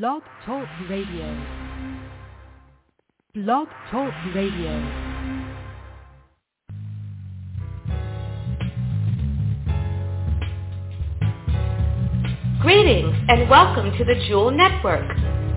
Blog Talk Radio. Blog Talk Radio. Greetings and welcome to the Jewel Network.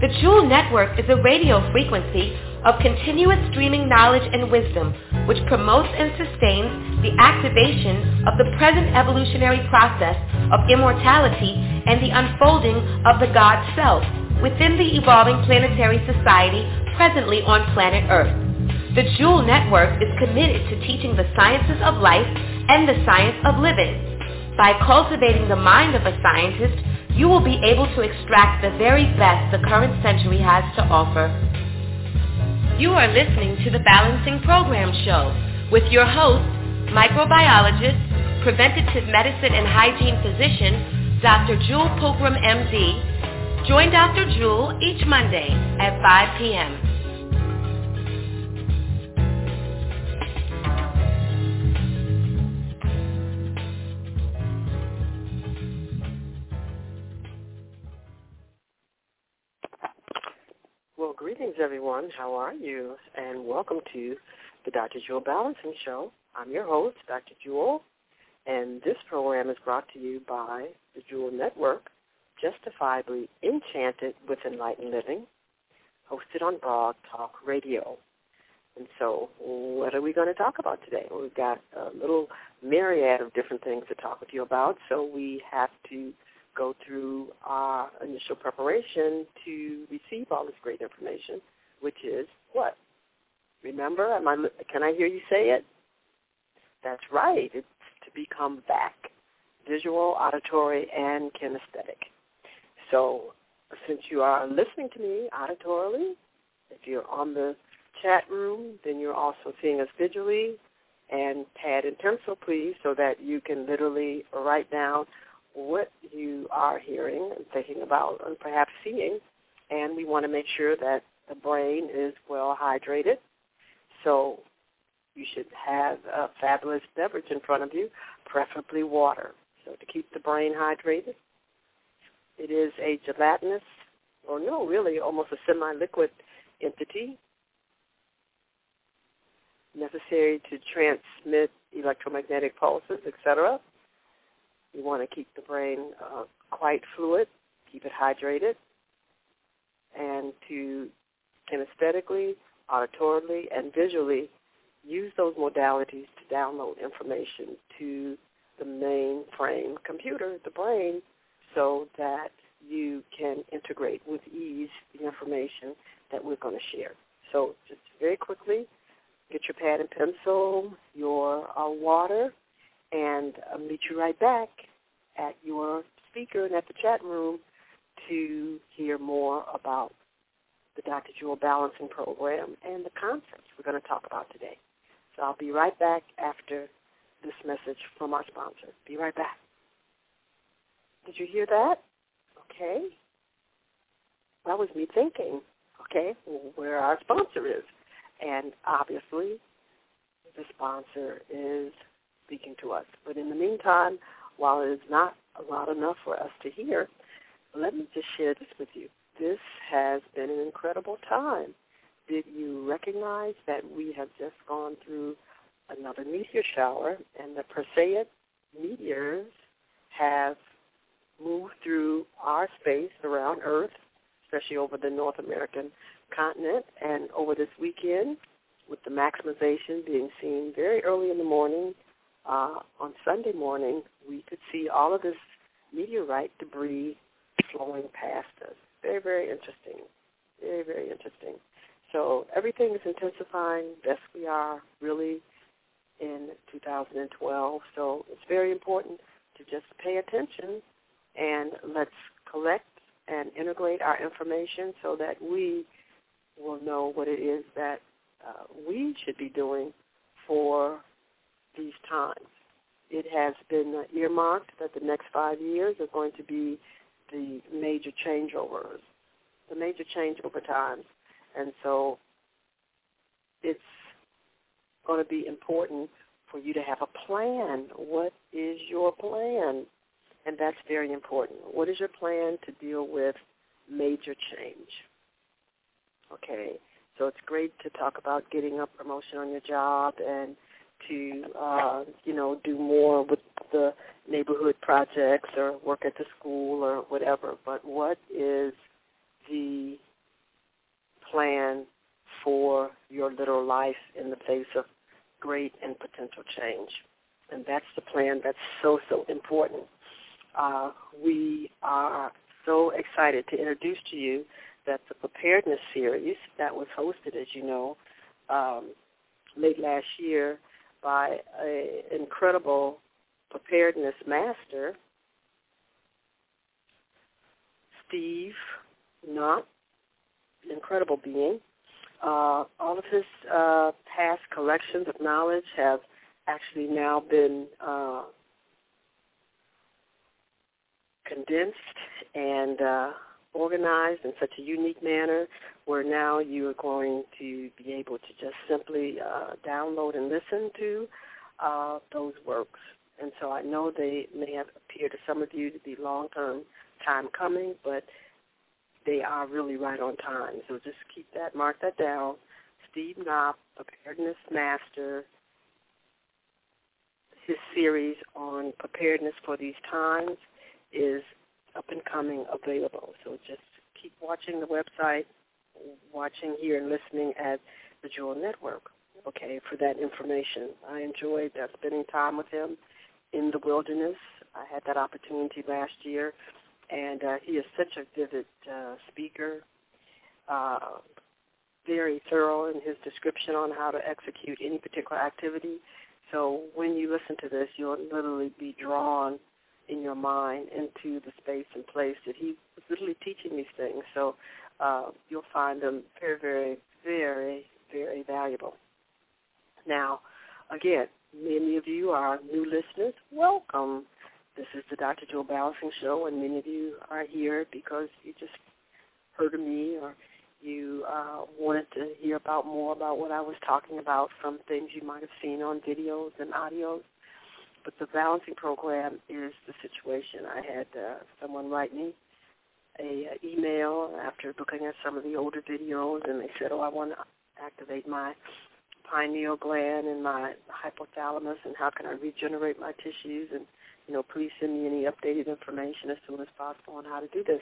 The Jewel Network is a radio frequency of continuous streaming knowledge and wisdom which promotes and sustains the activation of the present evolutionary process of immortality and the unfolding of the God Self within the evolving planetary society presently on planet Earth. The Jewel Network is committed to teaching the sciences of life and the science of living. By cultivating the mind of a scientist, you will be able to extract the very best the current century has to offer. You are listening to the Balancing Program Show with your host, microbiologist, preventative medicine and hygiene physician, Dr. Jewel Pookrum, MD. Join Dr. Jewel each Monday at 5 p.m. Well, greetings, everyone. How are you? And welcome to the Dr. Jewel Balancing Show. I'm your host, Dr. Jewel, and this program is brought to you by the Jewel Network, justifiably enchanted with enlightened living, hosted on Blog Talk Radio. And so, what are we going to talk about today? We've got a little myriad of different things to talk with you about, so we have to go through our initial preparation to receive all this great information, which is what? Remember, am I, can I hear you say it? That's right. It's to become back, visual, auditory, and kinesthetic. So since you are listening to me auditorily, if you're on the chat room, then you're also seeing us visually. And pad and pencil, please, so that you can literally write down what you are hearing and thinking about and perhaps seeing. And we want to make sure that the brain is well hydrated. So you should have a fabulous beverage in front of you, preferably water. So to keep the brain hydrated, it is a gelatinous, or no, really almost a semi-liquid entity necessary to transmit electromagnetic pulses, etc. You want to keep the brain uh, quite fluid, keep it hydrated, and to kinesthetically, auditorily, and visually use those modalities to download information to the mainframe computer, the brain, so that you can integrate with ease the information that we're going to share. So just very quickly, get your pad and pencil, your uh, water, and I'll meet you right back at your speaker and at the chat room to hear more about the Dr. Jewel Balancing Program and the concepts we're going to talk about today. So I'll be right back after this message from our sponsor. Be right back. Did you hear that? Okay. That was me thinking, okay, where our sponsor is. And obviously, the sponsor is speaking to us. But in the meantime, while it is not loud enough for us to hear, let me just share this with you. This has been an incredible time. Did you recognize that we have just gone through another meteor shower and the Perseid meteors have moved through our space around Earth, especially over the North American continent, and over this weekend with the maximization being seen very early in the morning uh, on Sunday morning, we could see all of this meteorite debris flowing past us. Very, very interesting. Very, very interesting. So everything is intensifying. Best we are really in 2012. So it's very important to just pay attention and let's collect and integrate our information so that we will know what it is that uh, we should be doing for these times. It has been earmarked that the next five years are going to be the major changeovers, the major changeover times. And so it's going to be important for you to have a plan. What is your plan? And that's very important. What is your plan to deal with major change? Okay, so it's great to talk about getting a promotion on your job and to, uh, you know, do more with the neighborhood projects or work at the school or whatever. But what is the plan for your little life in the face of great and potential change? And that's the plan that's so, so important. Uh, we are so excited to introduce to you that the preparedness series that was hosted, as you know, um, late last year by an incredible preparedness master, Steve Knott, incredible being. Uh, all of his uh, past collections of knowledge have actually now been uh, condensed and uh, organized in such a unique manner where now you are going to be able to just simply uh, download and listen to uh, those works. And so I know they may have appeared to some of you to be long-term time coming, but they are really right on time. So just keep that, mark that down. Steve Knopp, Preparedness Master, his series on preparedness for these times is up and coming available. So just keep watching the website, watching here and listening at the Jewel Network, okay, for that information. I enjoyed uh, spending time with him in the wilderness. I had that opportunity last year, and uh, he is such a vivid uh, speaker, uh, very thorough in his description on how to execute any particular activity. So when you listen to this, you'll literally be drawn in your mind into the space and place that he was literally teaching these things. So uh, you'll find them very, very, very, very valuable. Now, again, many of you are new listeners. Welcome. This is the Dr. Jewel Balancing Show, and many of you are here because you just heard of me or you uh, wanted to hear about more about what I was talking about some things you might have seen on videos and audios. But the balancing program is the situation. I had uh, someone write me a uh, email after looking at some of the older videos, and they said, "Oh, I want to activate my pineal gland and my hypothalamus, and how can I regenerate my tissues? And you know, please send me any updated information as soon as possible on how to do this."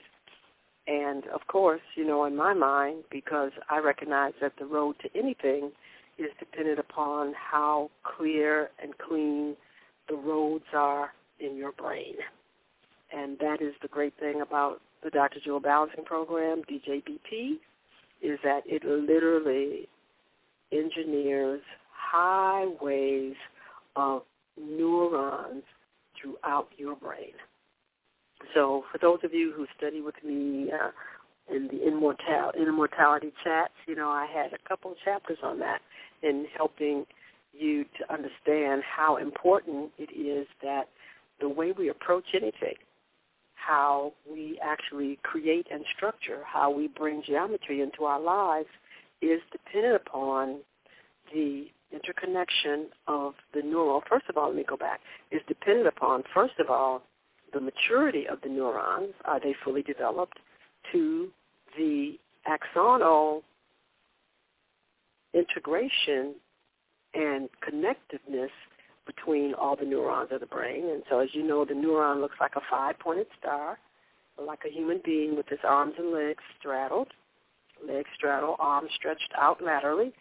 And of course, you know, in my mind, because I recognize that the road to anything is dependent upon how clear and clean the roads are in your brain. And that is the great thing about the Dr. Jewel Balancing Program, DJBP, is that it literally engineers highways of neurons throughout your brain. So for those of you who study with me uh, in the immortal, immortality chats, you know, I had a couple of chapters on that in helping you to understand how important it is that the way we approach anything, how we actually create and structure, how we bring geometry into our lives is dependent upon the interconnection of the neural. First of all, let me go back, is dependent upon, first of all, the maturity of the neurons. Are they fully developed? To the axonal integration and connectiveness between all the neurons of the brain. And so as you know, the neuron looks like a five-pointed star, like a human being with his arms and legs straddled, legs straddled, arms stretched out laterally.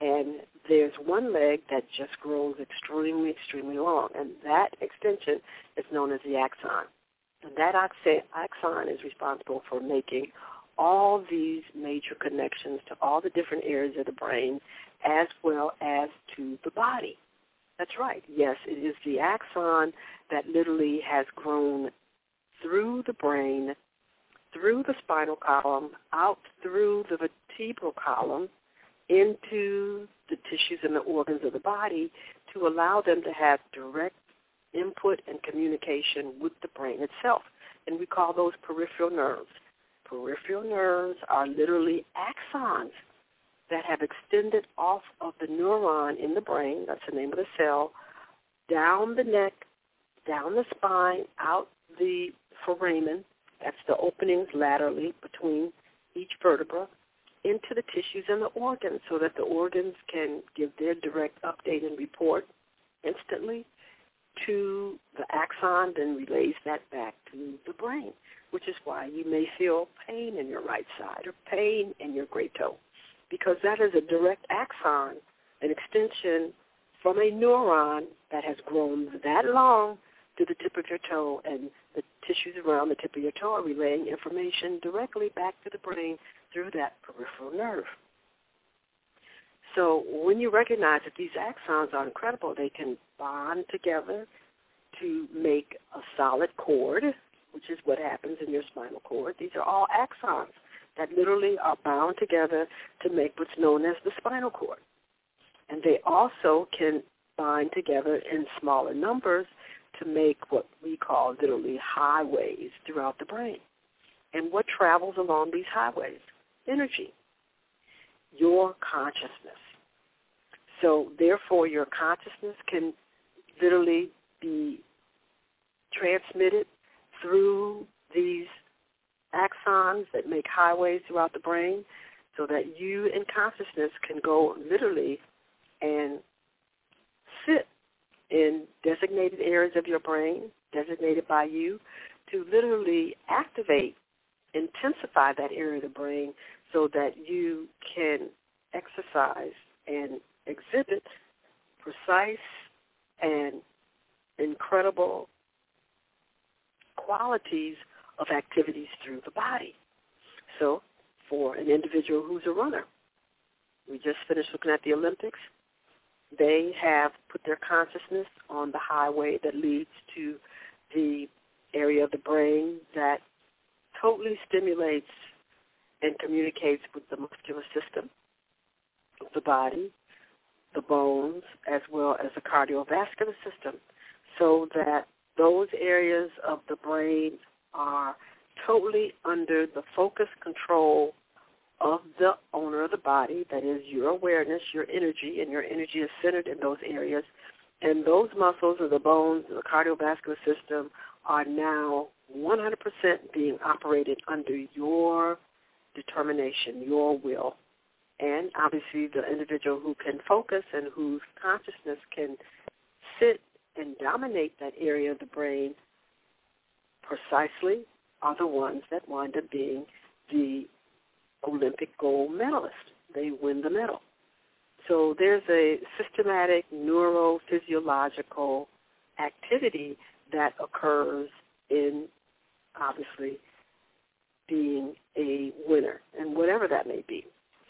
And there's one leg that just grows extremely, extremely long. And that extension is known as the axon. And that axon is responsible for making all these major connections to all the different areas of the brain as well as to the body. That's right. Yes, it is the axon that literally has grown through the brain through the spinal column, out through the vertebral column, into the tissues and the organs of the body to allow them to have direct input and communication with the brain itself. And we call those peripheral nerves. Peripheral nerves are literally axons that have extended off of the neuron in the brain, that's the name of the cell, down the neck, down the spine, out the foramen, that's the openings laterally between each vertebra, into the tissues and the organs so that the organs can give their direct update and report instantly to the axon, then relays that back to the brain, which is why you may feel pain in your right side or pain in your great toe, because that is a direct axon, an extension from a neuron that has grown that long to the tip of your toe, and the tissues around the tip of your toe are relaying information directly back to the brain through that peripheral nerve. So when you recognize that these axons are incredible, they can bond together to make a solid cord, which is what happens in your spinal cord. These are all axons that literally are bound together to make what's known as the spinal cord. And they also can bind together in smaller numbers to make what we call literally highways throughout the brain. And what travels along these highways? Energy. Your consciousness. So therefore your consciousness can literally be transmitted through these axons that make highways throughout the brain so that you and consciousness can go literally and sit in designated areas of your brain, designated by you, to literally activate, intensify that area of the brain so that you can exercise and exhibit precise and incredible qualities of activities through the body. So for an individual who's a runner, we just finished looking at the Olympics. They have put their consciousness on the highway that leads to the area of the brain that totally stimulates and communicates with the muscular system of the body, the bones, as well as the cardiovascular system, so that those areas of the brain are totally under the focus control of the owner of the body, that is your awareness, your energy, and your energy is centered in those areas. And those muscles or the bones, the cardiovascular system are now 100% being operated under your determination, your will. And obviously the individual who can focus and whose consciousness can sit and dominate that area of the brain precisely are the ones that wind up being the Olympic gold medalist. They win the medal. So there's a systematic neurophysiological activity that occurs in obviously being a winner, and whatever that may be,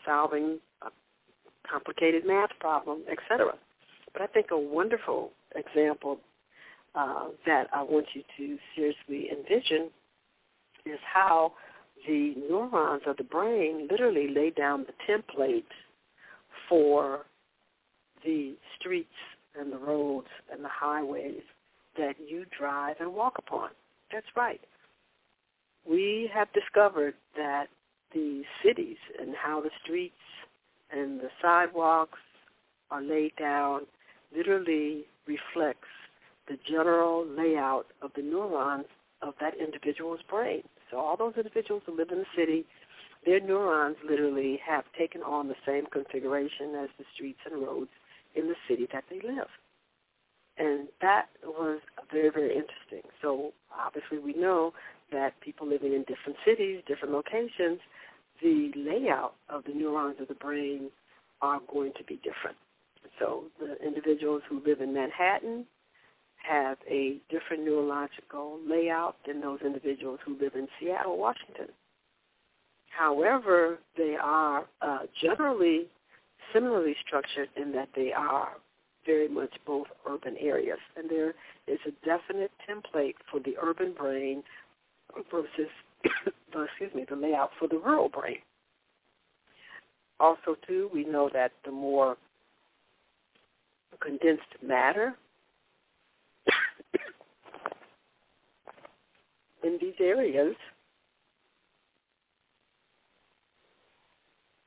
solving a complicated math problem, etc. But I think a wonderful example uh, that I want you to seriously envision is how the neurons of the brain literally lay down the template for the streets and the roads and the highways that you drive and walk upon. That's right. We have discovered that the cities and how the streets and the sidewalks are laid down literally reflects the general layout of the neurons of that individual's brain. So all those individuals who live in the city, their neurons literally have taken on the same configuration as the streets and roads in the city that they live. And that was very, very interesting. So obviously we know that people living in different cities, different locations, the layout of the neurons of the brain are going to be different. So the individuals who live in Manhattan have a different neurological layout than those individuals who live in Seattle, Washington. However, they are uh, generally similarly structured in that they are very much both urban areas. And there is a definite template for the urban brain versus the, excuse me, the layout for the rural brain. Also, too, we know that the more condensed matter these areas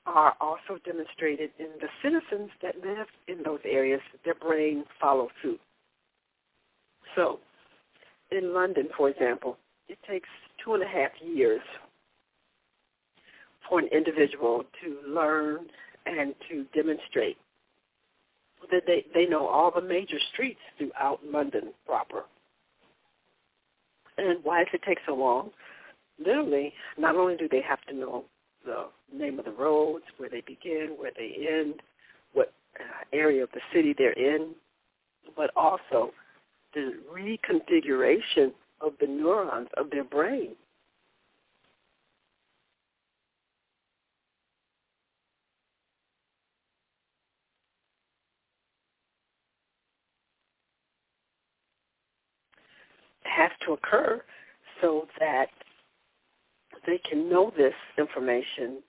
are also demonstrated in the citizens that live in those areas. Their brain follows suit. So, in London, for example, it takes two and a half years for an individual to learn and to demonstrate that they, they know all the major streets throughout London proper. And why does it take so long? Literally, not only do they have to know the name of the roads, where they begin, where they end, what uh, area of the city they're in, but also the reconfiguration of the neurons of their brain. Has to occur so that they can know this information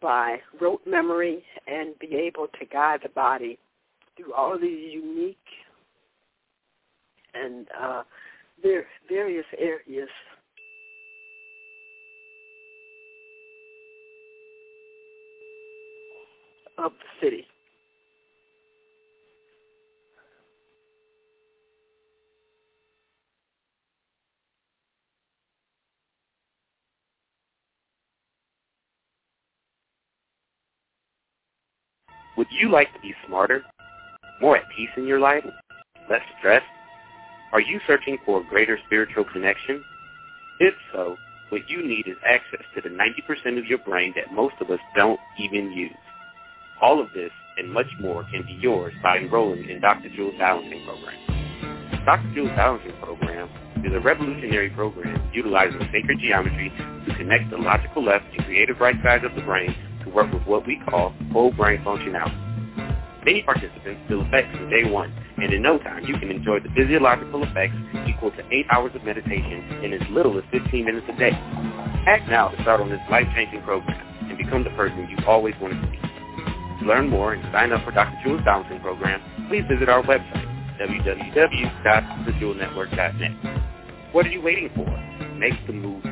by rote memory and be able to guide the body through all of these unique and uh, various areas of the city. Would you like to be smarter, more at peace in your life, less stressed? Are you searching for a greater spiritual connection? If so, what you need is access to the 90% of your brain that most of us don't even use. All of this and much more can be yours by enrolling in Dr. Jewel's Balancing Program. Dr. Jewel's Balancing Program is a revolutionary program utilizing sacred geometry to connect the logical left and creative right sides of the brain to work with what we call whole brain functionality. Many participants feel effects from day one, and in no time you can enjoy the physiological effects equal to 8 hours of meditation in as little as 15 minutes a day. Act now to start on this life-changing program and become the person you've always wanted to be. To learn more and sign up for Dr. Jewel's Balancing Program, please visit our website, www.thejewelnetwork.net. What are you waiting for? Make the move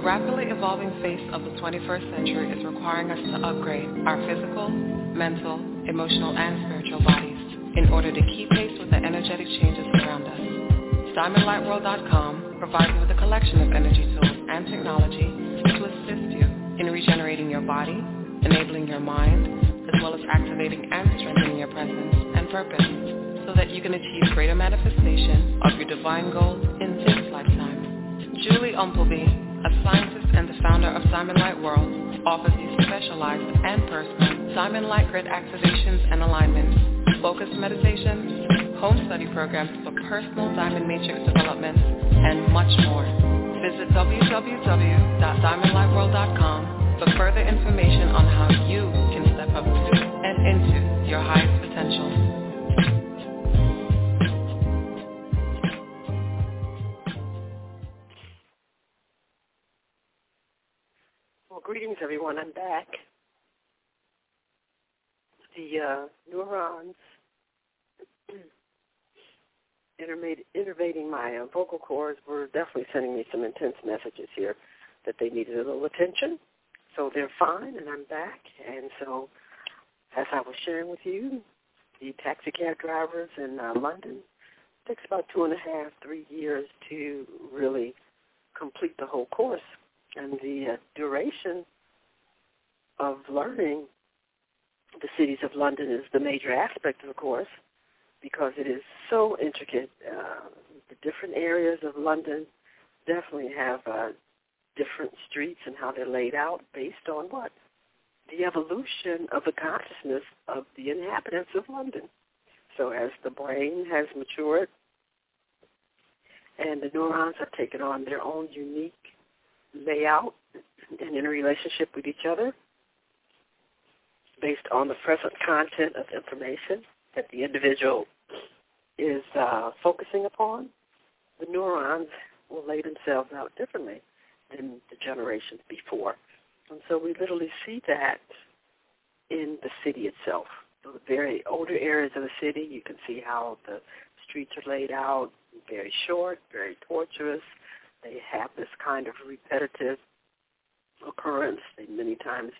The rapidly evolving face of the 21st century is requiring us to upgrade our physical, mental, emotional, and spiritual bodies in order to keep pace with the energetic changes around us. DiamondLightWorld.com provides you with a collection of energy tools and technology to assist you in regenerating your body, enabling your mind, as well as activating and strengthening your presence and purpose so that you can achieve greater manifestation of your divine goals in this lifetime. Julie Umpleby a scientist and the founder of Diamond Light World, offers you specialized and personal Diamond Light Grid activations and alignments, focused meditations, home study programs for personal diamond matrix development, and much more. Visit www.diamondlightworld.com for further information on how you can step up to and into your highest potential. Greetings, everyone. I'm back. The uh, neurons innervating my uh, vocal cords were definitely sending me some intense messages here that they needed a little attention. So they're fine, and I'm back. And so, as I was sharing with you, the taxi cab drivers in uh, London takes about two and a half, three years to really complete the whole course and the uh, duration of learning the cities of London is the major aspect, of course, because it is so intricate. Uh, the different areas of London definitely have uh, different streets and how they're laid out based on what? The evolution of the consciousness of the inhabitants of London. So as the brain has matured and the neurons have taken on their own unique layout and in a relationship with each other based on the present content of information that the individual is uh, focusing upon, the neurons will lay themselves out differently than the generations before. And so we literally see that in the city itself. So the very older areas of the city, you can see how the streets are laid out, very short, very tortuous. They have this kind of repetitive occurrence. They many times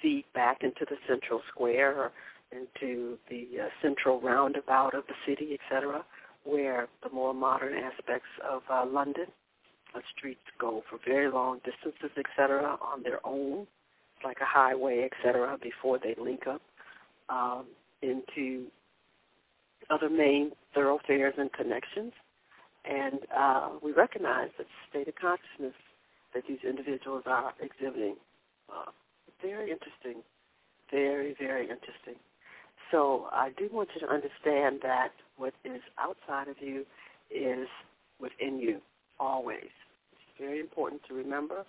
feed back into the central square or into the uh, central roundabout of the city, etc., where the more modern aspects of uh, London, uh, streets go for very long distances, etc., on their own, like a highway, etc., before they link up um, into other main thoroughfares and connections. And uh, we recognize that state of consciousness that these individuals are exhibiting. Uh, very interesting. Very, very interesting. So I do want you to understand that what is outside of you is within you always. It's very important to remember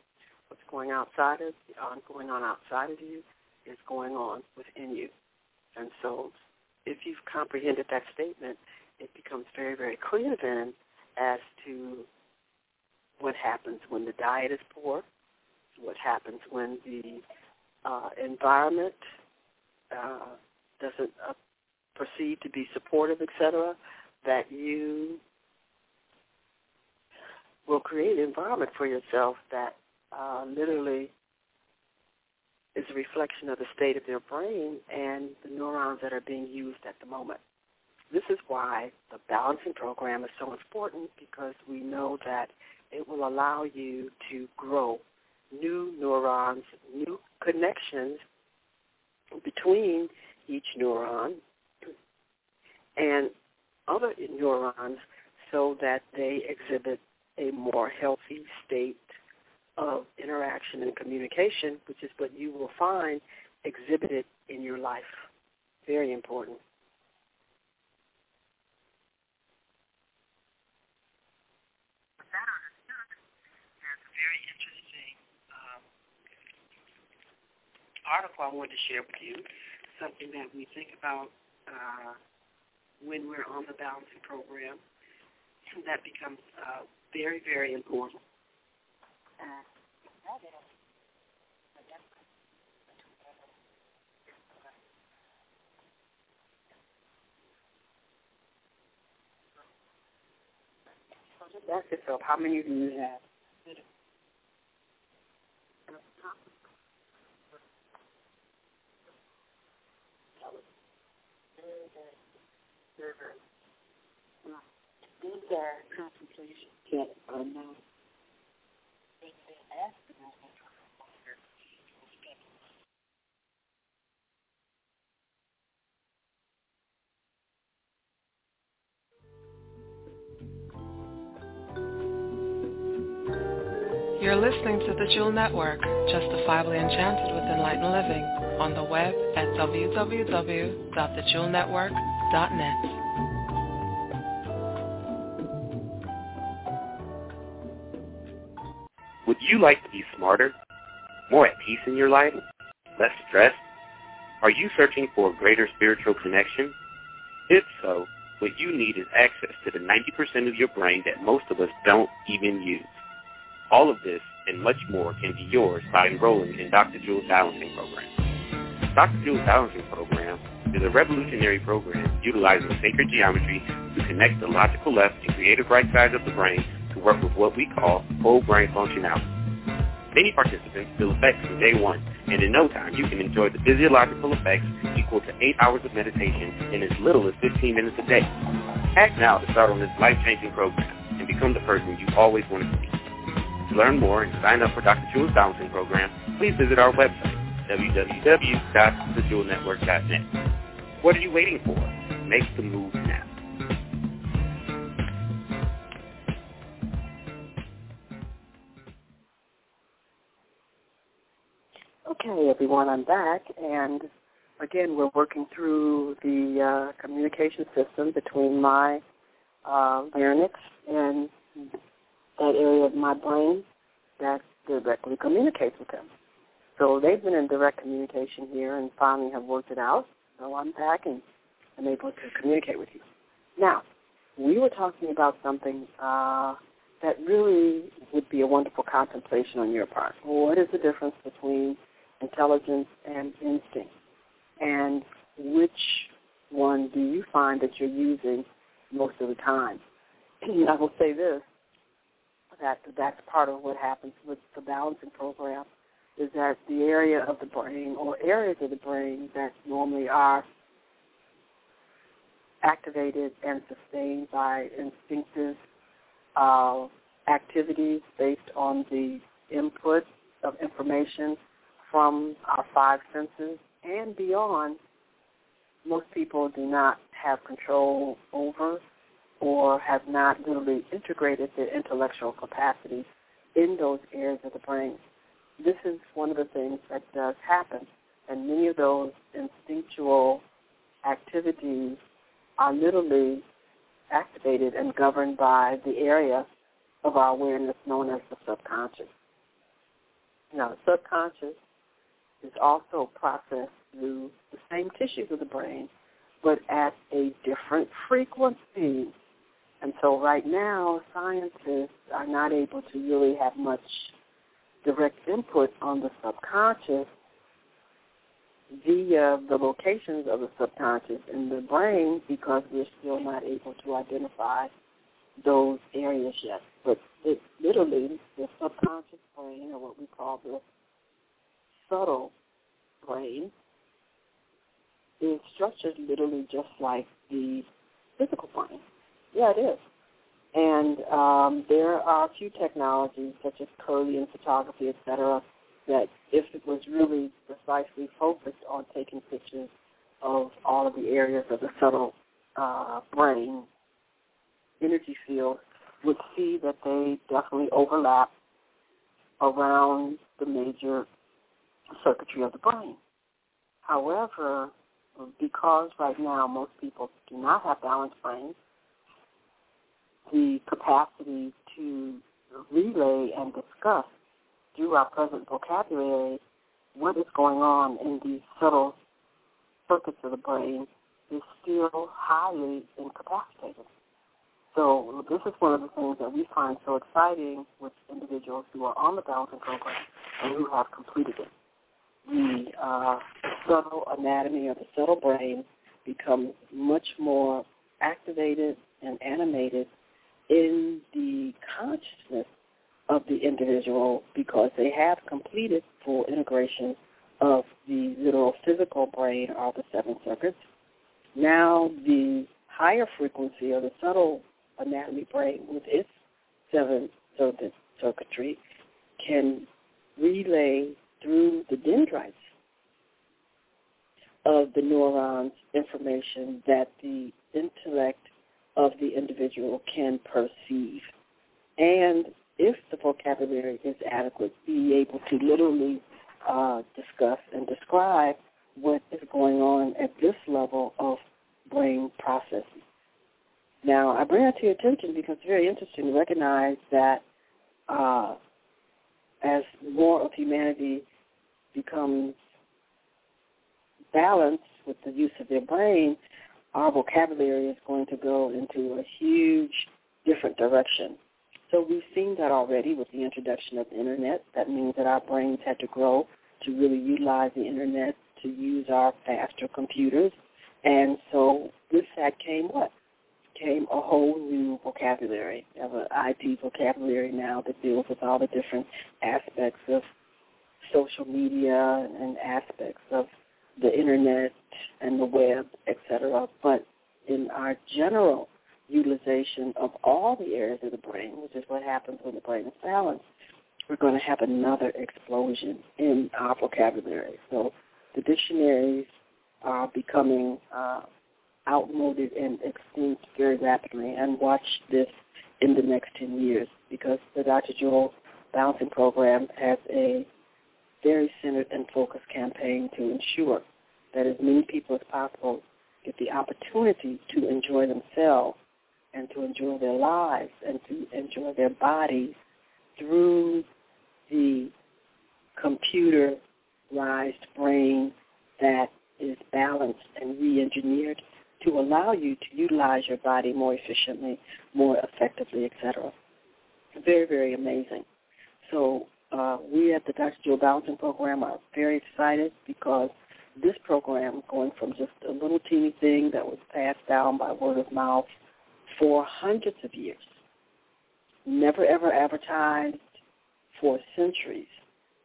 what's going outside of uh, going on outside of you is going on within you. And so if you've comprehended that statement, it becomes very, very clear then as to what happens when the diet is poor, what happens when the uh, environment uh, doesn't uh, perceive to be supportive, etc., that you will create an environment for yourself that uh, literally is a reflection of the state of their brain and the neurons that are being used at the moment. This is why the balancing program is so important because we know that it will allow you to grow new neurons, new connections between each neuron and other neurons so that they exhibit a more healthy state of interaction and communication, which is what you will find exhibited in your life. Very important. very interesting um, article I wanted to share with you, something that we think about uh, when we're on the balancing program, that becomes uh, very, very important. Ask yourself, how many do you have? These are contemplation. Yes, I know. You're listening to the Jewel Network, justifiably enchanted with enlightened living, on the web at Would you like to be smarter? More at peace in your life? Less stressed? Are you searching for a greater spiritual connection? If so, what you need is access to the 90% of your brain that most of us don't even use. All of this and much more can be yours by enrolling in Dr. Jewel's Balancing Program. Dr. Jewel's Balancing Program is a revolutionary program utilizing sacred geometry to connect the logical left and creative right sides of the brain to work with what we call whole brain functionality. Many participants feel effects from day one, and in no time you can enjoy the physiological effects equal to 8 hours of meditation in as little as 15 minutes a day. Act now to start on this life-changing program and become the person you always wanted to be. To learn more and sign up for Dr. Jewel's Balancing Program, please visit our website, www.thejewelnetwork.net. What are you waiting for? Make the move now. Okay, everyone, I'm back, and again, we're working through the uh, communication system between my uh, larynx and that area of my brain that directly communicates with them. So they've been in direct communication here and finally have worked it out. So I'm back and I'm able to communicate with you. Now, we were talking about something uh, that really would be a wonderful contemplation on your part. What is the difference between intelligence and instinct? And which one do you find that you're using most of the time? I will say this, that that's part of what happens with the balancing program is that the area of the brain or areas of the brain that normally are activated and sustained by instinctive uh, activities based on the input of information from our five senses and beyond, most people do not have control over or have not really integrated their intellectual capacities in those areas of the brain. This is one of the things that does happen, and many of those instinctual activities are literally activated and governed by the area of our awareness known as the subconscious. Now, the subconscious is also processed through the same tissues of the brain, but at a different frequency. And so right now, scientists are not able to really have much direct input on the subconscious via the locations of the subconscious in the brain because we're still not able to identify those areas yet. But it literally, the subconscious brain, or what we call the subtle brain, is structured literally just like the physical brain. Yeah, it is. And um, there are a few technologies such as Kirlian photography, et cetera, that if it was really precisely focused on taking pictures of all of the areas of the subtle uh, brain energy field, would see that they definitely overlap around the major circuitry of the brain. However, because right now most people do not have balanced brains, the capacity to relay and discuss through our present vocabulary what is going on in these subtle circuits of the brain is still highly incapacitated. So this is one of the things that we find so exciting with individuals who are on the balancing program and who have completed it. The uh, subtle anatomy of the subtle brain becomes much more activated and animated in the consciousness of the individual because they have completed full integration of the literal physical brain or the seven circuits. Now the higher frequency of the subtle anatomy brain with its seven circuitry can relay through the dendrites of the neurons information that the intellect of the individual can perceive. And if the vocabulary is adequate, be able to literally uh, discuss and describe what is going on at this level of brain processing. Now, I bring that to your attention because it's very interesting to recognize that uh, as more of humanity becomes balanced with the use of their brain, our vocabulary is going to go into a huge different direction. So we've seen that already with the introduction of the internet. That means that our brains had to grow to really utilize the internet to use our faster computers. And so with that came what? Came a whole new vocabulary. We have an IT vocabulary now that deals with all the different aspects of social media and aspects of the internet and the web, etc. But in our general utilization of all the areas of the brain, which is what happens when the brain is balanced, we're going to have another explosion in our vocabulary. So the dictionaries are becoming uh, outmoded and extinct very rapidly, and watch this in the next 10 years because the Dr. Jewel Balancing Program has a very centered and focused campaign to ensure that as many people as possible get the opportunity to enjoy themselves and to enjoy their lives and to enjoy their bodies through the computerized brain that is balanced and re-engineered to allow you to utilize your body more efficiently, more effectively, etc. Very, very amazing. So uh, we at the Dr. Jewel Balancing Program are very excited because this program, going from just a little teeny thing that was passed down by word of mouth for hundreds of years, never ever advertised for centuries,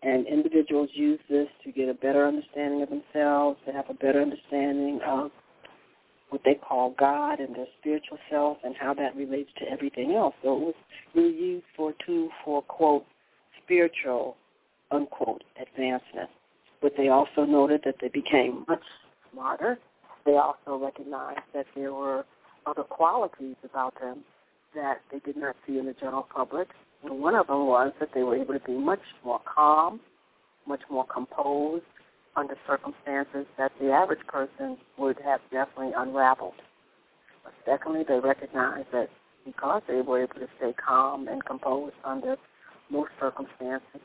and individuals use this to get a better understanding of themselves, to have a better understanding of what they call God and their spiritual self and how that relates to everything else. So it was really used for a for, quote, spiritual, unquote, advancement. But they also noted that they became much smarter. They also recognized that there were other qualities about them that they did not see in the general public. And one of them was that they were able to be much more calm, much more composed under circumstances that the average person would have definitely unraveled. But secondly, they recognized that because they were able to stay calm and composed under most circumstances,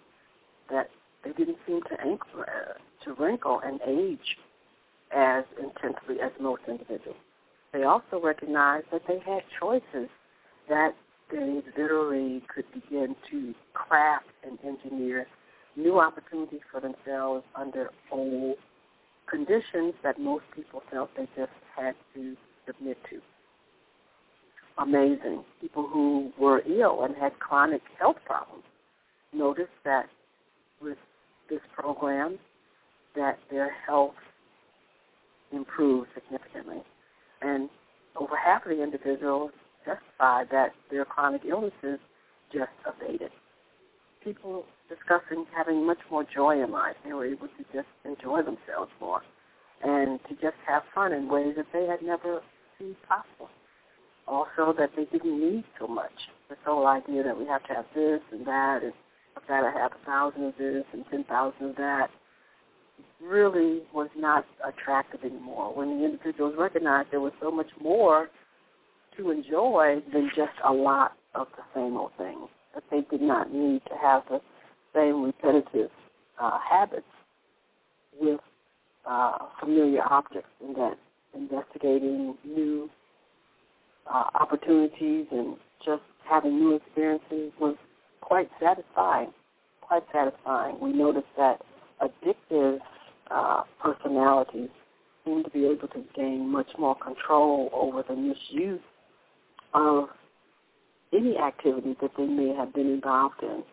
that they didn't seem to, ankle, uh, to wrinkle and age as intensely as most individuals. They also recognized that they had choices that they literally could begin to craft and engineer new opportunities for themselves under old conditions that most people felt they just had to submit to. Amazing. People who were ill and had chronic health problems noticed that with this program that their health improved significantly. And over half of the individuals testified that their chronic illnesses just abated. People discussing having much more joy in life. They were able to just enjoy themselves more and to just have fun in ways that they had never seen possible. Also, that they didn't need so much. This whole idea that we have to have this and that, and I've got have a thousand of this and ten thousand of that, really was not attractive anymore. When the individuals recognized there was so much more to enjoy than just a lot of the same old thing. That they did not need to have the same repetitive uh, habits with uh, familiar objects, and that investigating new uh, opportunities and just having new experiences was quite satisfying. Quite satisfying. We noticed that addictive uh, personalities seem to be able to gain much more control over the misuse of any activity that they may have been involved in.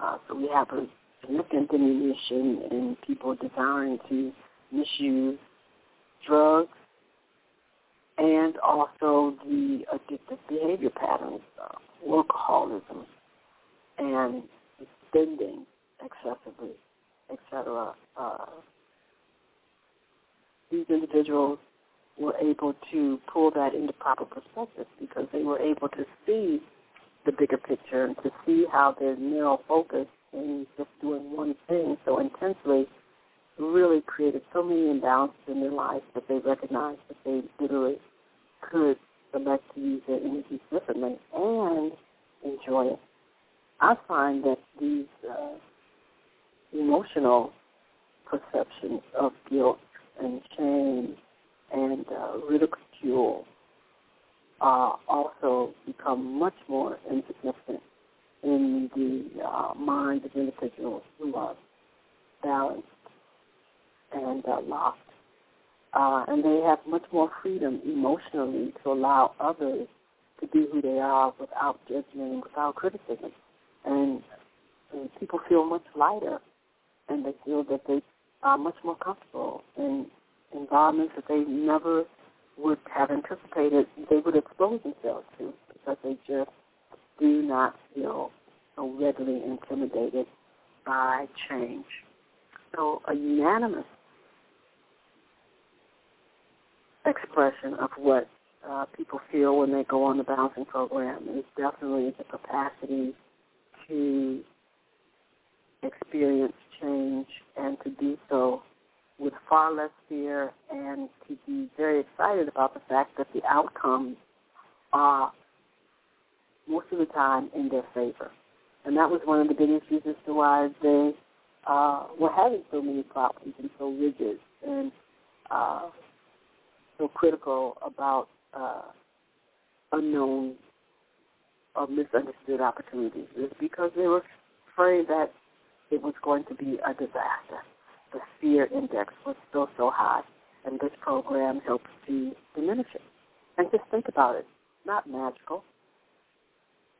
Uh, so we have a significant diminution in people desiring to misuse drugs and also the addictive behavior patterns, uh, workaholism, and spending excessively, etc. Uh, these individuals were able to pull that into proper perspective because they were able to see the bigger picture and to see how their narrow focus in just doing one thing so intensely really created so many imbalances in their lives that they recognized that they literally could select to use their energy differently and enjoy it. I find that these uh, emotional perceptions of guilt and shame and uh, ridicule uh, also become much more insignificant in the uh, mind of individuals who are balanced and uh, locked. Uh, and they have much more freedom emotionally to allow others to be who they are without judgment, and without criticism. And, and people feel much lighter, and they feel that they are much more comfortable in environments that they never would have anticipated they would expose themselves to because they just do not feel so readily intimidated by change. So a unanimous expression of what uh, people feel when they go on the balancing program is definitely the capacity to experience change and to do so with far less fear and to be very excited about the fact that the outcomes are most of the time in their favor. And that was one of the big issues as to why they uh, were having so many problems and so rigid and uh, so critical about uh, unknown or misunderstood opportunities is because they were afraid that it was going to be a disaster. The fear index was still so high, and this program helps to diminish it. And just think about it. Not magical.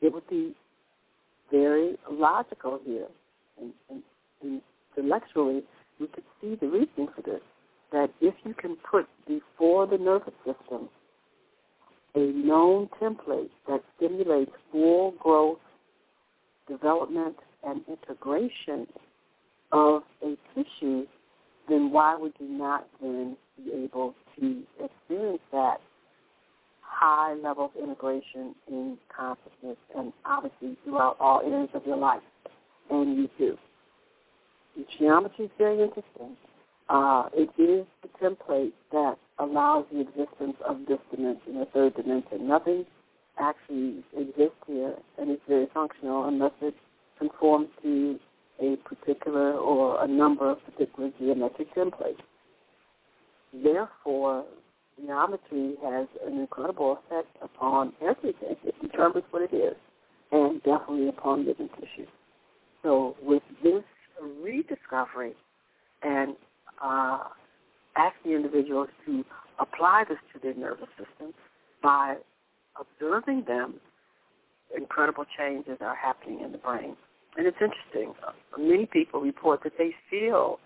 It would be very logical here. And, and, intellectually, we could see the reason for this. That if you can put before the nervous system a known template that stimulates full growth, development, and integration of a tissue, then why would you not then be able to experience that high level of integration in consciousness and obviously throughout all areas of your life? And you do. The geometry is very interesting. Uh, it is the template that allows the existence of this dimension, the third dimension. Nothing actually exists here, and it's very functional unless it conforms to a particular or a number of particular geometric templates. Therefore, geometry has an incredible effect upon everything. It determines what it is, and definitely upon living tissue. So with this rediscovery and uh, the individuals to apply this to their nervous system by observing them, incredible changes are happening in the brain. And it's interesting. Many people report that they feel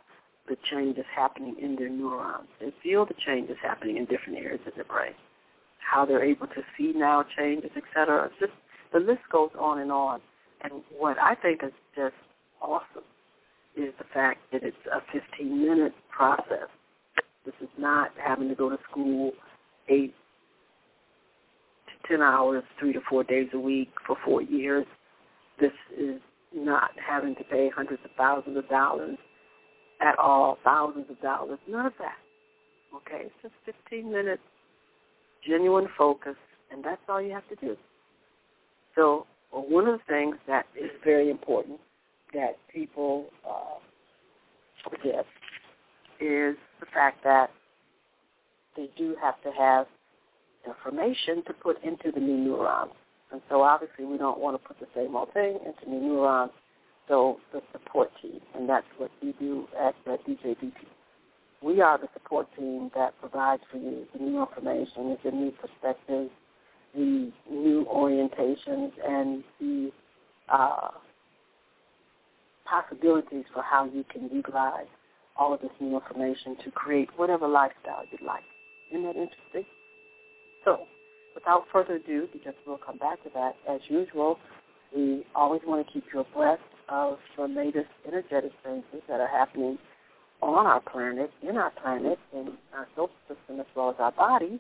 the changes happening in their neurons. They feel the changes happening in different areas of their brain. How they're able to see now changes, etc. It's just the list goes on and on. And what I think is just awesome is the fact that it's a 15-minute process. This is not having to go to school eight to ten hours, three to four days a week for four years. This is not having to pay hundreds of thousands of dollars at all, thousands of dollars, none of that. Okay, it's just 15 minutes, genuine focus, and that's all you have to do. So well, one of the things that is very important that people uh, forget is the fact that they do have to have information to put into the new neurons. And so obviously we don't want to put the same old thing into new neurons. So the support team, and that's what we do at, at DJBP. We are the support team that provides for you the new information, the new perspectives, the new orientations, and the uh, possibilities for how you can utilize all of this new information to create whatever lifestyle you'd like. Isn't that interesting? So, without further ado, because we'll come back to that, as usual, we always want to keep you abreast of the latest energetic changes that are happening on our planet, in our planet, in our solar system, as well as our bodies.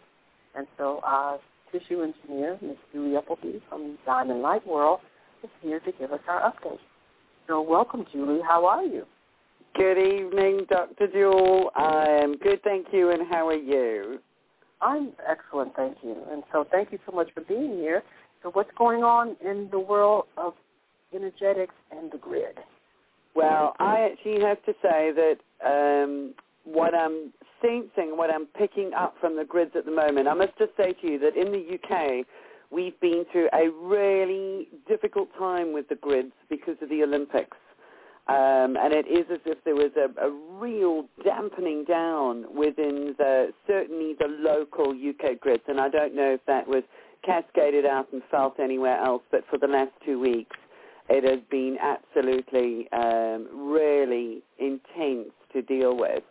And so our tissue engineer, Ms. Julie Appleby from Diamond Light World, is here to give us our update. So welcome, Julie. How are you? Good evening, Dr. Jewel. I'm good, thank you, and how are you? I'm excellent, thank you. And so thank you so much for being here. So what's going on in the world of energetics and the grid? Well, I actually have to say that um, what I'm sensing, what I'm picking up from the grids at the moment, I must just say to you that in the UK, we've been through a really difficult time with the grids because of the Olympics. Um, and it is as if there was a, a real dampening down within the, certainly the local UK grids. And I don't know if that was cascaded out and felt anywhere else, but for the last two weeks, it has been absolutely um, really intense to deal with.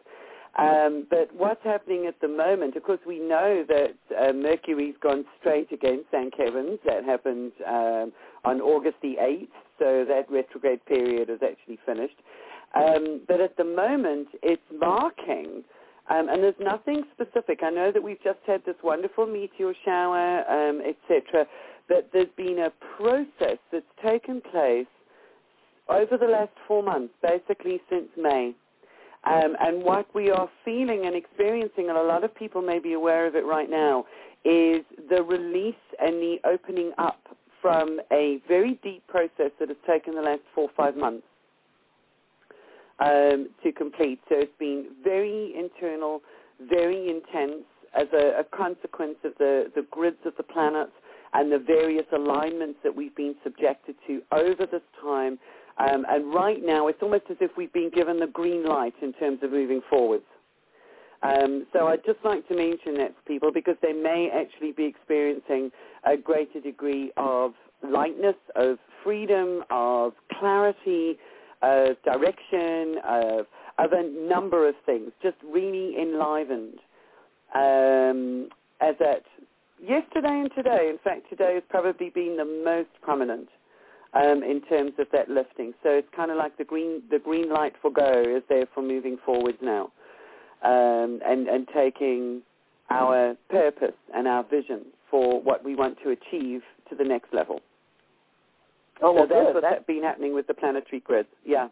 Um, but what's happening at the moment, of course, we know that uh, Mercury's gone straight against St. Kevin's. That happened um, on August the 8th, so that retrograde period is actually finished. Um, but at the moment, it's marking, um, and there's nothing specific. I know that we've just had this wonderful meteor shower, um, etc., but there's been a process that's taken place over the last four months, basically since May. Um, and what we are feeling and experiencing, and a lot of people may be aware of it right now, is the release and the opening up from a very deep process that has taken the last four or five months um, to complete. So it's been very internal, very intense, as a, a consequence of the, the grids of the planets and the various alignments that we've been subjected to over this time. Um, and right now, it's almost as if we've been given the green light in terms of moving forwards. Um, so I'd just like to mention that to people because they may actually be experiencing a greater degree of lightness, of freedom, of clarity, of direction, of, of a number of things, just really enlivened. Um, as at yesterday and today, in fact, today has probably been the most prominent um, in terms of that lifting. So it's kind of like the green the green light for go is there for moving forward now, um, and and taking our purpose and our vision for what we want to achieve to the next level. Oh, well, so that's good. what's That's, been happening with the planetary grids. Yeah.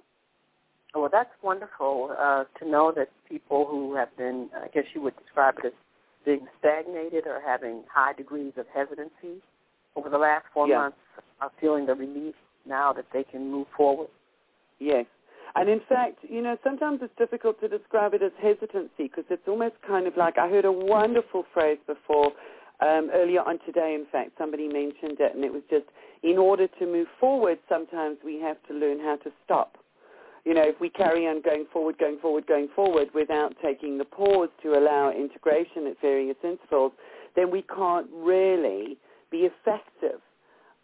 well, that's wonderful uh, to know that people who have been, I guess you would describe it as being stagnated or having high degrees of hesitancy over the last four Yeah. months are feeling the relief now that they can move forward. Yes. And in fact, you know, sometimes it's difficult to describe it as hesitancy because it's almost kind of like I heard a wonderful phrase before um, earlier on today. In fact, somebody mentioned it, and it was just in order to move forward, sometimes we have to learn how to stop. You know, if we carry on going forward, going forward, going forward without taking the pause to allow integration at various intervals, then we can't really be effective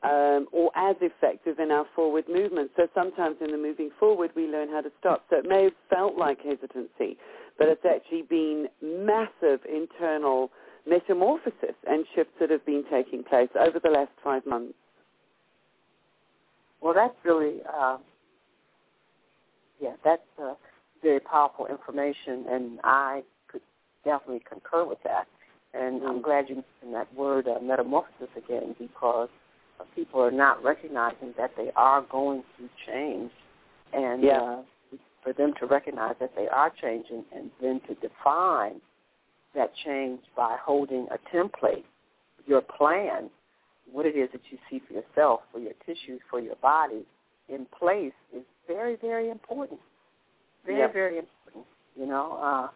um, or as effective in our forward movement. So sometimes in the moving forward, we learn how to stop. So it may have felt like hesitancy, but it's actually been massive internal metamorphosis and shifts that have been taking place over the last five months. Well, that's really, uh, yeah, that's uh, very powerful information, and I could definitely concur with that. And I'm Mm. glad you mentioned that word uh, metamorphosis again because people are not recognizing that they are going through change, and Yeah. uh, for them to recognize that they are changing, and then to define that change by holding a template, your plan, what it is that you see for yourself, for your tissues, for your body, in place is very, very important. Very, Yeah. very important. You know, uh,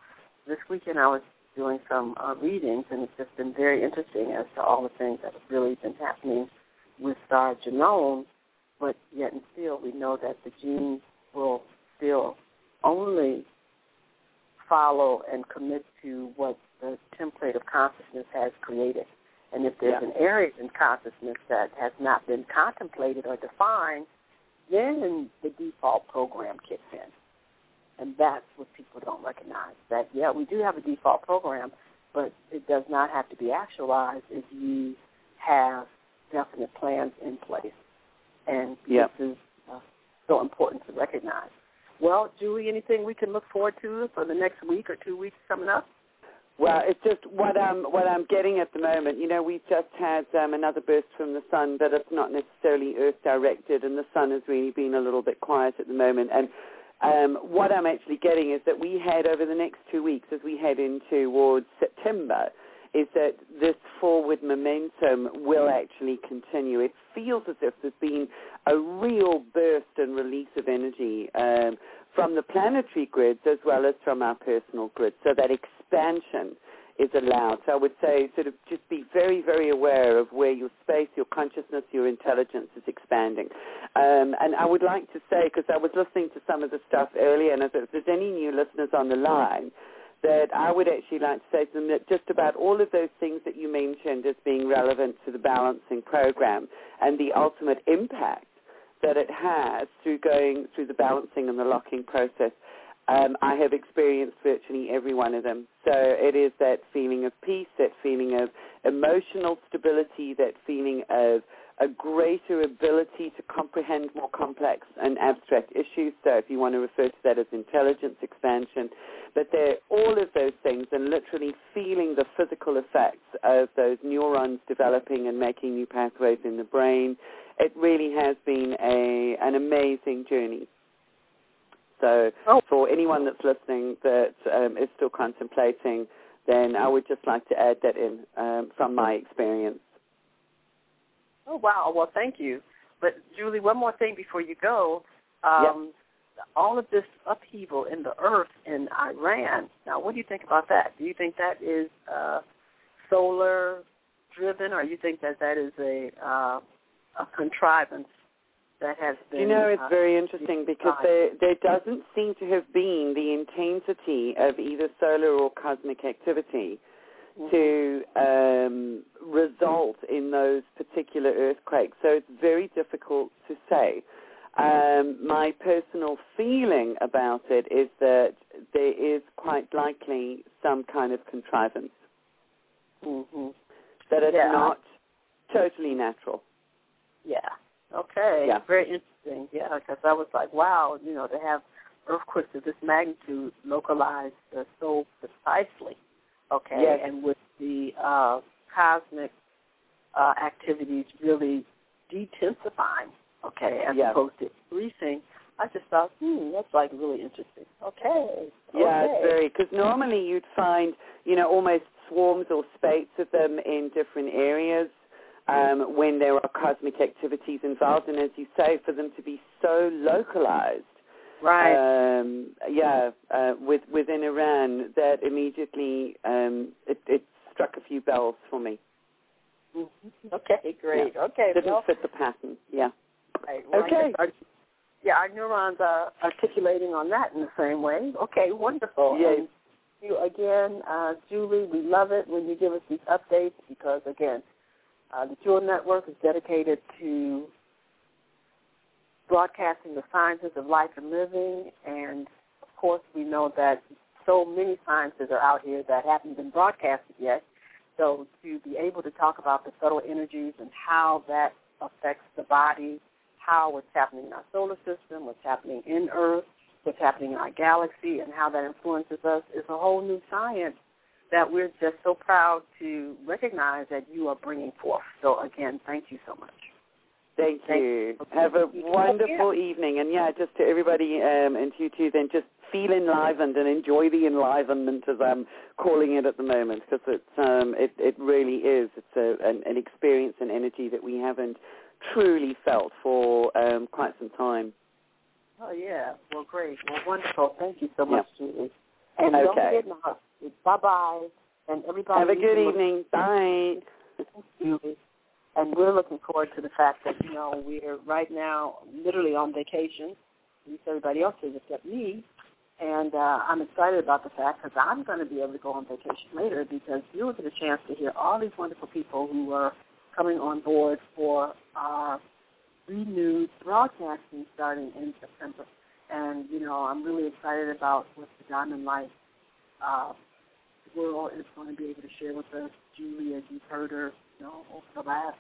this weekend I was doing some uh, readings, and it's just been very interesting as to all the things that have really been happening with our genome. But yet and still, we know that the genes will still only follow and commit to what the template of consciousness has created. And if there's Yeah. an area in consciousness that has not been contemplated or defined, then the default program kicks in. And that's what people don't recognize. That, yeah, we do have a default program, but it does not have to be actualized if you have definite plans in place. And Yeah. this is uh, so important to recognize. Well, Julie, anything we can look forward to for the next week or two weeks coming up? Well, it's just what I'm what I'm getting at the moment. You know, we've just had um, another burst from the sun, but it's not necessarily Earth directed, and the sun has really been a little bit quiet at the moment. And um, what I'm actually getting is that we head over the next two weeks, as we head in towards September, is that this forward momentum will actually continue. It feels as if there's been a real burst and release of energy um, from the planetary grids as well as from our personal grids. So that expansion is allowed. So I would say sort of just be very, very aware of where your space, your consciousness, your intelligence is expanding. Um, and I would like to say, because I was listening to some of the stuff earlier, and if there's any new listeners on the line, that I would actually like to say to them that just about all of those things that you mentioned as being relevant to the balancing program and the ultimate impact that it has through going through the balancing and the locking process, um, I have experienced virtually every one of them. So it is that feeling of peace, that feeling of emotional stability, that feeling of a greater ability to comprehend more complex and abstract issues. So if you want to refer to that as intelligence expansion, but they're all of those things and literally feeling the physical effects of those neurons developing and making new pathways in the brain. It really has been a an amazing journey. So Oh. for anyone that's listening that um, is still contemplating, then I would just like to add that in um, from my experience. Oh wow! Well, thank you. But Julie, one more thing before you go. Um, all of this upheaval in the earth in Iran. Now, what do you think about that? Do you think that is uh, solar driven, or you think that that is a uh, a contrivance that has been? You know, it's uh, very interesting because there there doesn't seem to have been the intensity of either solar or cosmic activity to um, result in those particular earthquakes. So it's very difficult to say. Um, my personal feeling about it is that there is quite likely some kind of contrivance. Mm-hmm. That it's Yeah. not totally natural. Yeah. Okay. Yeah. Very interesting. Yeah, because I was like, wow, you know, to have earthquakes of this magnitude localized uh, so precisely. Okay. Yes. And with the uh, cosmic uh, activities really detensifying. Okay, as Yeah. opposed to increasing. I just thought, hmm, that's like really interesting. Okay. Yeah, okay. it's very because normally you'd find you know almost swarms or spates of them in different areas um, when there are cosmic activities involved, and as you say, for them to be so localized, right. um, yeah, uh, with, within Iran, that immediately um, it, it struck a few bells for me. Mhm. Okay, great. Okay. Didn't well, fit the pattern. Yeah. Right. Well, I Okay. our- yeah, our neurons are articulating on that in the same way. Okay, wonderful. Yes. And you again, uh, Julie, we love it when you give us these updates because again, uh, the Jewel Network is dedicated to broadcasting the sciences of life and living, and of course, we know that so many sciences are out here that haven't been broadcasted yet. So to be able to talk about the subtle energies and how that affects the body, how what's happening in our solar system, what's happening in Earth, what's happening in our galaxy, and how that influences us is a whole new science that we're just so proud to recognize that you are bringing forth. So again, thank you so much. Thank Thank you. Have a wonderful evening. And yeah, just to everybody um, and to you too, then just feel enlivened and enjoy the enlivenment as I'm calling it at the moment because it's, um, it, it really is. It's a, an, an experience and energy that we haven't truly felt for um, quite some time. Oh yeah. Well, great. Well, wonderful. Thank you so much, Julie. And Okay. don't bye bye, and everybody. Have a good evening. Bye. And we're looking forward to the fact that, you know, we're right now literally on vacation. At least everybody else is except me. And uh, I'm excited about the fact because I'm going to be able to go on vacation later because you'll get a chance to hear all these wonderful people who are coming on board for our renewed broadcasting starting in September. And, you know, I'm really excited about what the Diamond Light uh, world is going to be able to share with us. Julie, as you've heard her, you know, over the last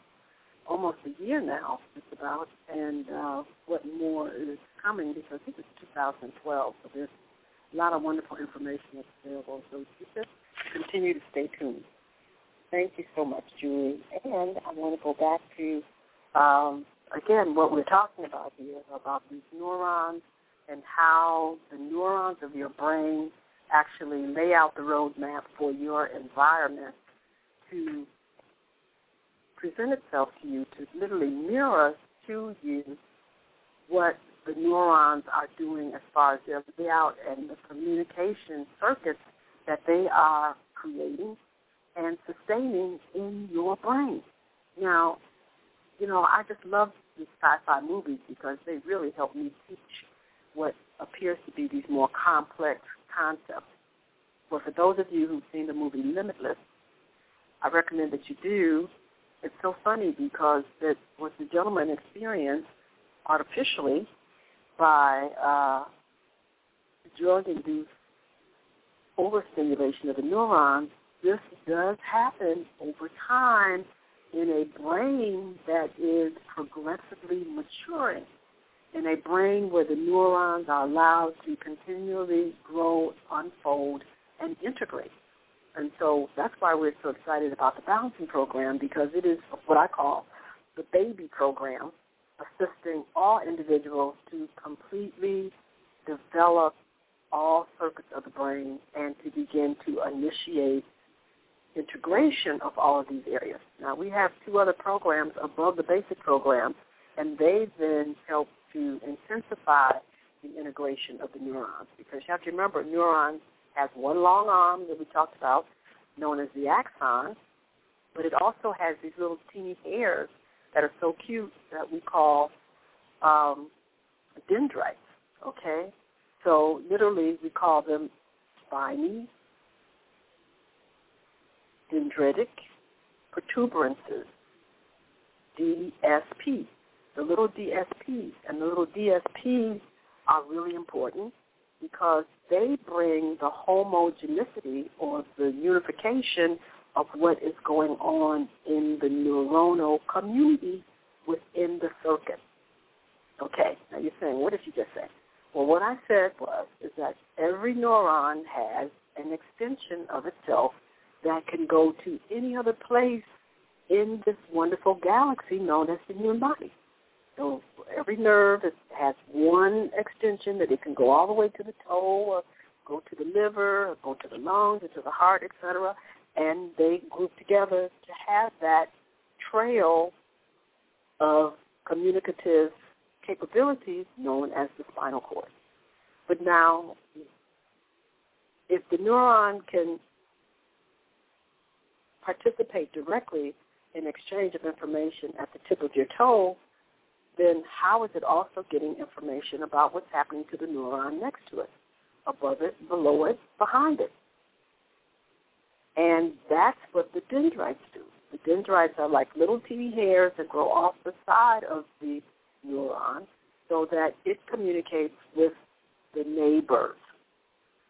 almost a year now, just about, and uh, what more is coming because this is 2012, so there's a lot of wonderful information that's available. So just continue to stay tuned. Thank you so much, Julie. And I want to go back to, um, again, what we're talking about here, about these neurons and how the neurons of your brain actually lay out the roadmap for your environment to present itself to you, to literally mirror to you what the neurons are doing as far as their layout and the communication circuits that they are creating and sustaining in your brain. Now, you know, I just love these sci-fi movies because they really help me teach what appears to be these more complex concepts. But for those of you who've seen the movie Limitless, I recommend that you do. It's so funny because that was the gentleman experienced artificially by uh, drug-induced overstimulation of the neurons, this does happen over time in a brain that is progressively maturing, in a brain where the neurons are allowed to continually grow, unfold, and integrate. And so that's why we're so excited about the balancing program because it is what I call the baby program, assisting all individuals to completely develop all circuits of the brain and to begin to initiate integration of all of these areas. Now we have two other programs above the basic program, and they then help to intensify the integration of the neurons because you have to remember neurons has one long arm that we talked about known as the axon, but it also has these little teeny hairs that are so cute that we call um, dendrites. Okay, so literally we call them spiny dendritic protuberances, DSP. The little DSPs and the little DSPs are really important because they bring the homogeneity or the unification of what is going on in the neuronal community within the circuit. Okay, now you're saying, what did you just say? Well, what I said was is that every neuron has an extension of itself that can go to any other place in this wonderful galaxy known as the human body. So every nerve has one extension that it can go all the way to the toe or go to the liver or go to the lungs or to the heart, etc. And they group together to have that trail of communicative capabilities known as the spinal cord. But now, if the neuron can participate directly in exchange of information at the tip of your toe, then how is it also getting information about what's happening to the neuron next to it, above it, below it, behind it? And that's what the dendrites do. The dendrites are like little teeny hairs that grow off the side of the neuron so that it communicates with the neighbors.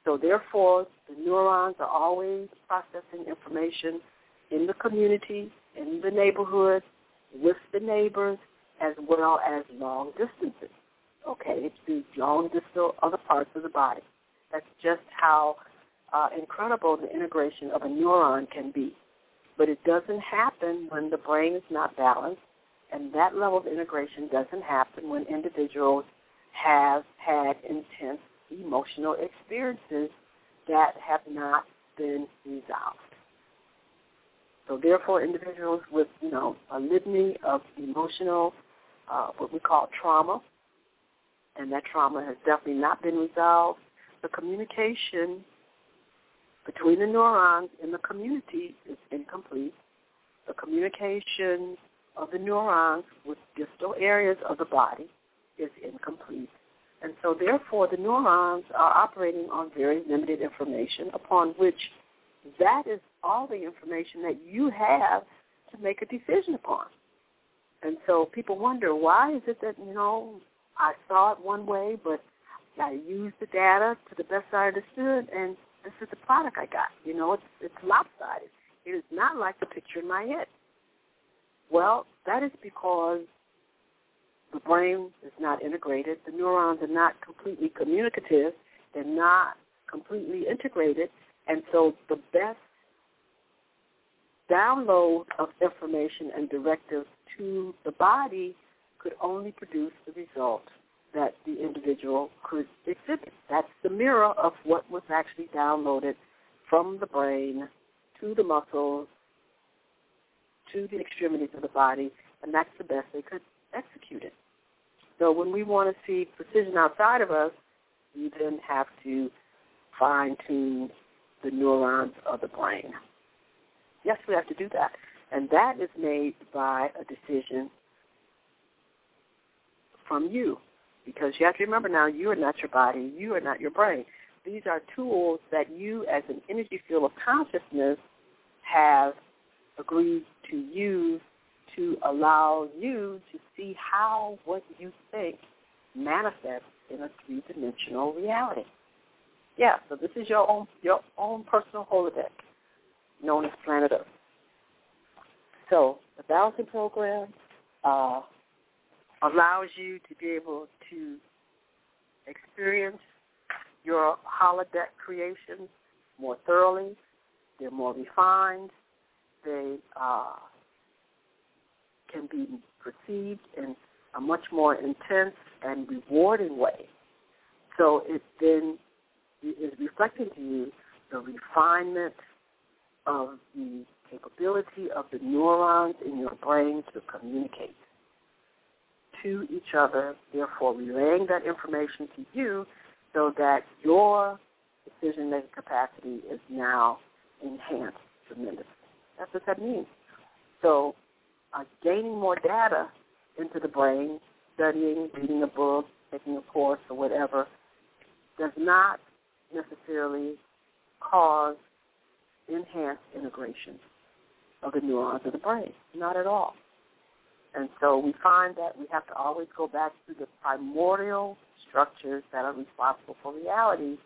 So therefore, the neurons are always processing information in the community, in the neighborhood, with the neighbors, as well as long distances. Okay, to long distal other parts of the body. That's just how uh, incredible the integration of a neuron can be. But it doesn't happen when the brain is not balanced, and that level of integration doesn't happen when individuals have had intense emotional experiences that have not been resolved. So therefore, individuals with, you know, a litany of emotional uh, what we call trauma, and that trauma has definitely not been resolved. The communication between the neurons in the community is incomplete. The communication of the neurons with distal areas of the body is incomplete. And so therefore the neurons are operating on very limited information upon which that is all the information that you have to make a decision upon. And so people wonder why is it that you know I saw it one way, but I used the data to the best I understood, and this is the product I got. You know, it's it's lopsided. It is not like the picture in my head. Well, that is because the brain is not integrated. The neurons are not completely communicative. They're not completely integrated. And so the best download of information and directives to the body could only produce the result that the individual could exhibit. That's the mirror of what was actually downloaded from the brain to the muscles to the extremities of the body, and that's the best they could execute it. So when we want to see precision outside of us, we then have to fine-tune the neurons of the brain. Yes, we have to do that. And that is made by a decision from you. Because you have to remember now, you are not your body. You are not your brain. These are tools that you, as an energy field of consciousness, have agreed to use to allow you to see how what you think manifests in a three-dimensional reality. Yeah, so this is your own your own personal holodeck known as Planet Earth. So the balancing program uh, allows you to be able to experience your holodeck creations more thoroughly. They're more refined. They uh, can be perceived in a much more intense and rewarding way. So it then is reflecting to you the refinement of the capability of the neurons in your brain to communicate, to each other, therefore relaying that information to you so that your decision-making capacity is now enhanced tremendously. That's what that means. So uh, gaining more data into the brain, studying, reading a book, taking a course or whatever, does not necessarily cause enhanced integration of the neurons of the brain. Not at all. And so we find that we have to always go back to the primordial structures that are responsible for reality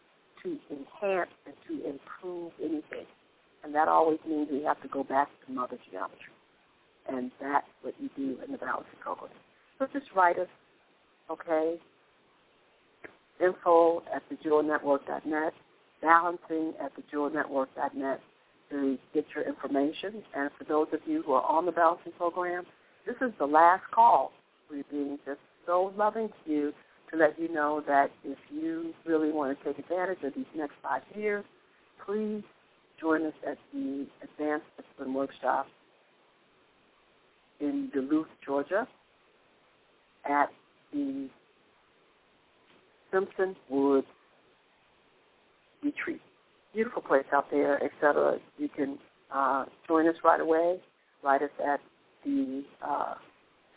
to enhance and to improve anything. And that always means we have to go back to mother geometry. And that's what you do in the balancing program. So just write us, okay? Info at thejewelnetwork.net, balancing at thejewelnetwork.net to get your information. And for those of you who are on the balancing program, this is the last call. We're being just so loving to you to let you know that if you really want to take advantage of these next five years, please join us at the Advanced Discipline Workshop in Duluth, Georgia, at the Simpson Woods Retreat. Beautiful place out there, etc. You can uh, join us right away. Write us at the uh,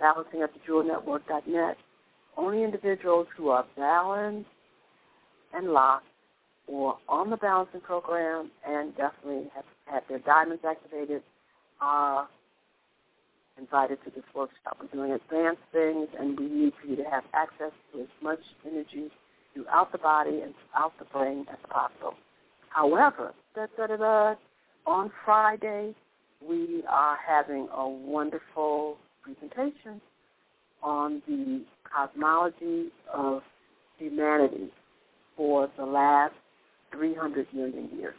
balancing at the jewelnetwork.net. Only individuals who are balanced and locked or on the balancing program and definitely have had their diamonds activated are invited to this workshop. We're doing advanced things and we need for you to have access to as much energy throughout the body and throughout the brain as possible. However, da, da, da, da, on Friday, we are having a wonderful presentation on the cosmology of humanity for the last 300 million years.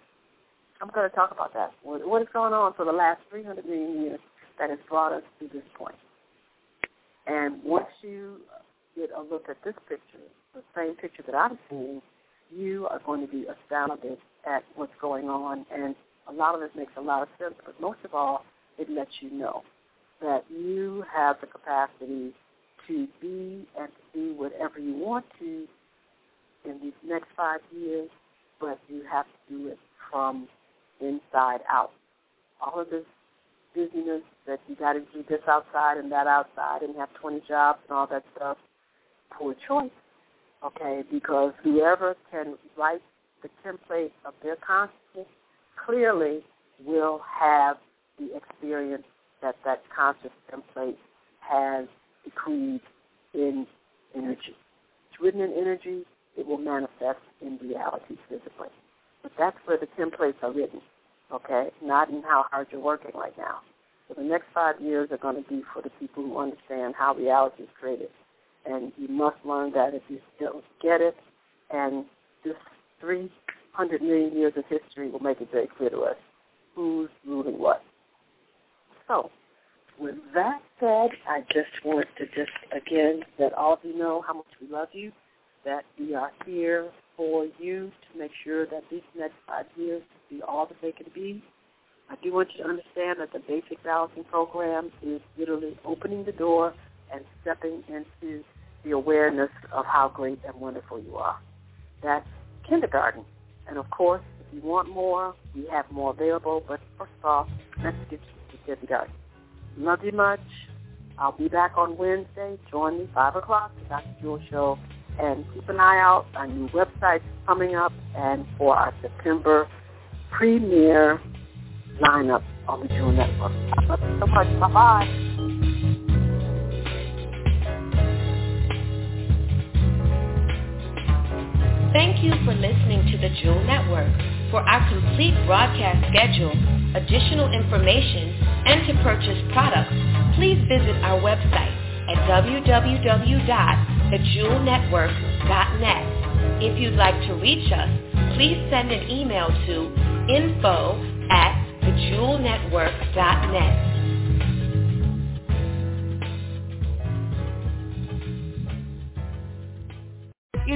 I'm going to talk about that. What is going on for the last 300 million years that has brought us to this point? And once you get a look at this picture, the same picture that I'm seeing, you are going to be astounded at what's going on and a lot of it makes a lot of sense, but most of all, it lets you know that you have the capacity to be and to do whatever you want to in these next five years, but you have to do it from inside out. All of this busyness that you got to do this outside and that outside and have 20 jobs and all that stuff, poor choice, okay? Because whoever can write the template of their consciousness clearly will have the experience that that conscious template has decreed in energy. It's written in energy, it will manifest in reality physically. But that's where the templates are written, okay? Not in how hard you're working right now. So the next five years are going to be for the people who understand how reality is created. And you must learn that if you don't get it, and this 300 million years of history will make it very clear to us who's ruling what. So, with that said, I just want to just, again, let all of you know how much we love you, that we are here for you to make sure that these next five years be all that they can be. I do want you to understand that the basic balancing program is literally opening the door and stepping into the awareness of how great and wonderful you are. That's kindergarten. And of course, if you want more, we have more available. But first off, let's get you to kindergarten. Love you much. I'll be back on Wednesday. Join me 5 o'clock, the Dr. Jewel Show. And keep an eye out. Our new website's coming up. And for our September premiere lineup on the Jewel Network. I love you so much. Bye-bye. Thank you for listening to the Jewel Network. For our complete broadcast schedule, additional information, and to purchase products, please visit our website at www.thejewelnetwork.net. If you'd like to reach us, please send an email to info at thejewelnetwork.net.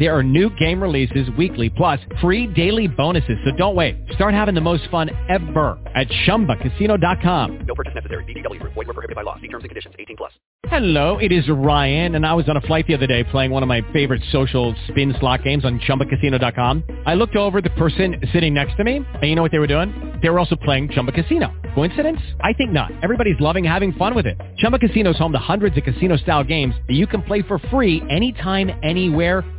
There are new game releases weekly, plus free daily bonuses. So don't wait. Start having the most fun ever at ChumbaCasino.com. No purchase necessary. VGW. Void were prohibited by law. See terms and conditions. 18 plus. Hello, it is Ryan, and I was on a flight the other day playing one of my favorite social spin slot games on ChumbaCasino.com. I looked over the person sitting next to me, and you know what they were doing? They were also playing Chumba Casino. Coincidence? I think not. Everybody's loving having fun with it. Chumba Casino is home to hundreds of casino-style games that you can play for free anytime, anywhere,